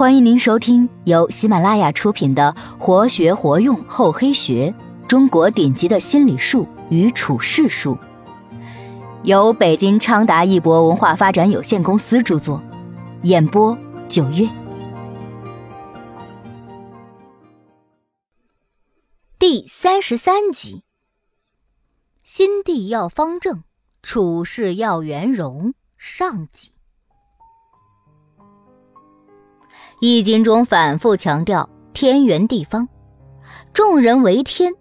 欢迎您收听由喜马拉雅出品的《活学活用厚黑学：中国顶级的心理术与处世术》，由北京昌达一博文化发展有限公司著作，演播九月。第三十三集：心地要方正，处事要圆融。上集。《易经》中反复强调天圆地方，众人为天，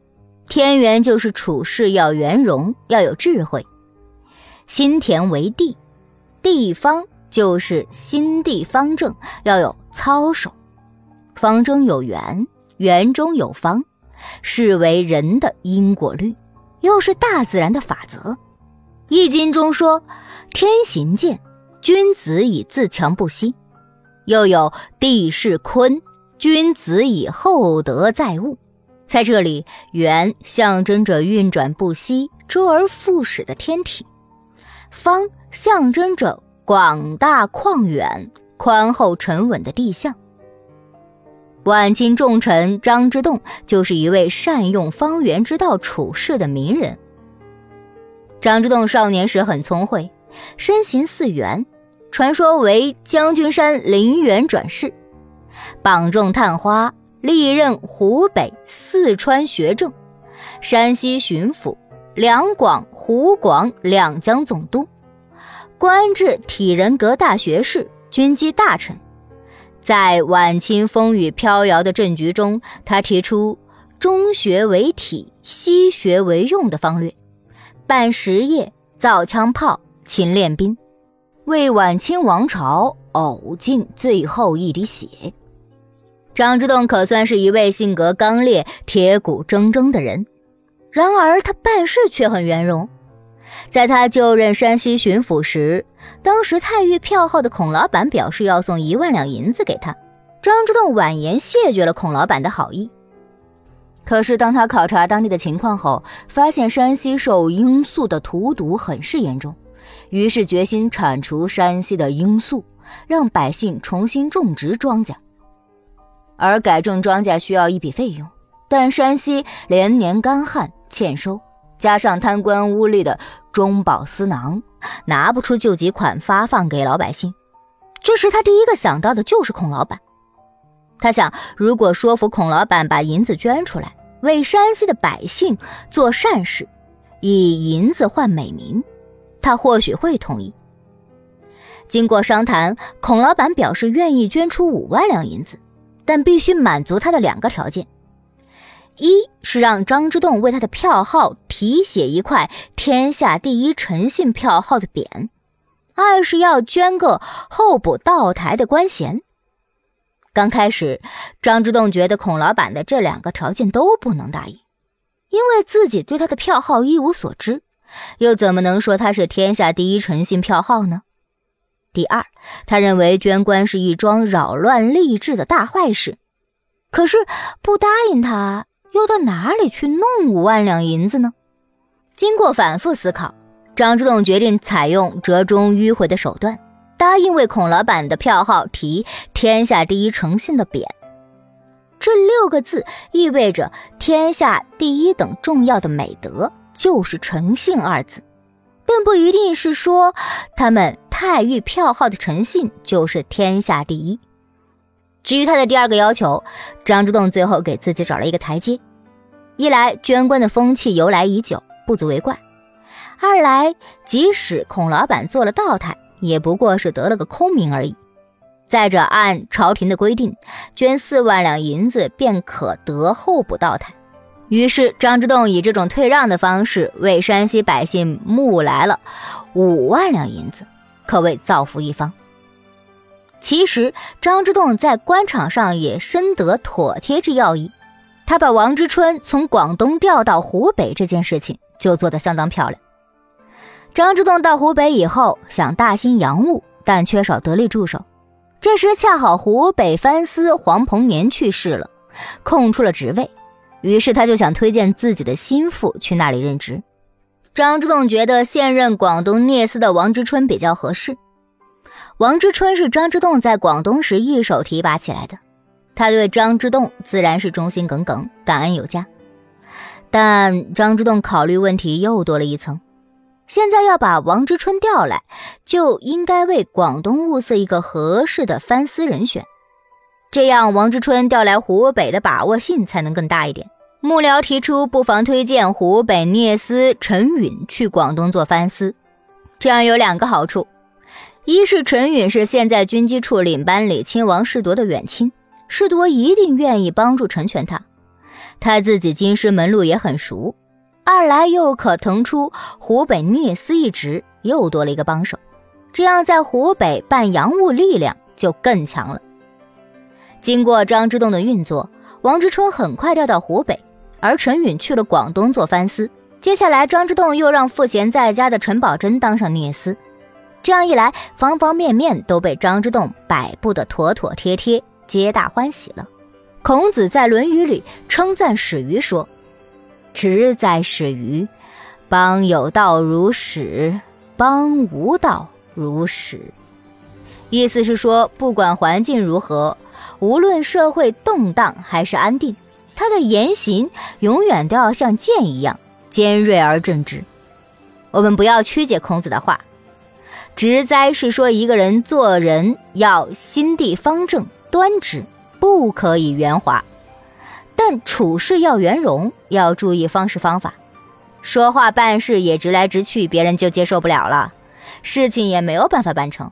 天圆就是处事要圆融，要有智慧；心田为地，地方就是心地方正，要有操守。方中有圆，圆中有方，是为人的因果律，又是大自然的法则。《易经》中说：“天行健，君子以自强不息。”又有地势坤，君子以厚德载物。在这里，圆象征着运转不息、周而复始的天体；方象征着广大旷远、宽厚沉稳的地象。晚清重臣张之洞就是一位善用方圆之道处事的名人。张之洞少年时很聪慧，身形似圆。传说为将军山陵园转世，榜中探花，历任湖北、四川学政、山西巡抚、两广、湖广两江总督，官至体仁阁大学士、军机大臣。在晚清风雨飘摇的政局中，他提出中学为体，西学为用的方略，办实业，造枪炮，勤练兵。为晚清王朝呕尽最后一滴血，张之洞可算是一位性格刚烈、铁骨铮铮的人。然而他办事却很圆融。在他就任山西巡抚时，当时太尉票号的孔老板表示要送一万两银子给他，张之洞婉言谢绝了孔老板的好意。可是当他考察当地的情况后，发现山西受罂粟的荼毒很是严重。于是决心铲除山西的罂粟，让百姓重新种植庄稼。而改种庄稼需要一笔费用，但山西连年干旱欠收，加上贪官污吏的中饱私囊，拿不出救济款发放给老百姓。这时他第一个想到的就是孔老板。他想，如果说服孔老板把银子捐出来，为山西的百姓做善事，以银子换美名。他或许会同意。经过商谈，孔老板表示愿意捐出五万两银子，但必须满足他的两个条件：一是让张之洞为他的票号题写一块“天下第一诚信票号”的匾；二是要捐个候补道台的官衔。刚开始，张之洞觉得孔老板的这两个条件都不能答应，因为自己对他的票号一无所知。又怎么能说他是天下第一诚信票号呢？第二，他认为捐官是一桩扰乱吏治的大坏事。可是不答应他，又到哪里去弄五万两银子呢？经过反复思考，张之洞决定采用折中迂回的手段，答应为孔老板的票号题“天下第一诚信”的匾。这六个字意味着天下第一等重要的美德。就是诚信二字，并不一定是说他们太尉票号的诚信就是天下第一。至于他的第二个要求，张之洞最后给自己找了一个台阶：一来捐官的风气由来已久，不足为怪；二来即使孔老板做了道台，也不过是得了个空名而已。再者，按朝廷的规定，捐四万两银子便可得候补道台。于是，张之洞以这种退让的方式为山西百姓募来了五万两银子，可谓造福一方。其实，张之洞在官场上也深得妥帖之要义。他把王之春从广东调到湖北这件事情就做得相当漂亮。张之洞到湖北以后，想大兴洋务，但缺少得力助手。这时恰好湖北藩司黄鹏年去世了，空出了职位。于是他就想推荐自己的心腹去那里任职。张之洞觉得现任广东聂司的王之春比较合适。王之春是张之洞在广东时一手提拔起来的，他对张之洞自然是忠心耿耿、感恩有加。但张之洞考虑问题又多了一层，现在要把王之春调来，就应该为广东物色一个合适的藩司人选，这样王之春调来湖北的把握性才能更大一点。幕僚提出，不妨推荐湖北聂司陈允去广东做藩司，这样有两个好处：一是陈允是现在军机处领班里亲王世铎的远亲，世铎一定愿意帮助成全他；他自己京师门路也很熟；二来又可腾出湖北聂司一职，又多了一个帮手，这样在湖北办洋务力量就更强了。经过张之洞的运作，王之春很快调到湖北。而陈允去了广东做藩司，接下来张之洞又让赋闲在家的陈宝箴当上聂司，这样一来，方方面面都被张之洞摆布的妥妥帖帖，皆大欢喜了。孔子在《论语》里称赞史鱼说：“直哉史鱼，邦有道如始，邦无道如始。”意思是说，不管环境如何，无论社会动荡还是安定。他的言行永远都要像剑一样尖锐而正直。我们不要曲解孔子的话，直哉是说一个人做人要心地方正、端直，不可以圆滑；但处事要圆融，要注意方式方法。说话办事也直来直去，别人就接受不了了，事情也没有办法办成。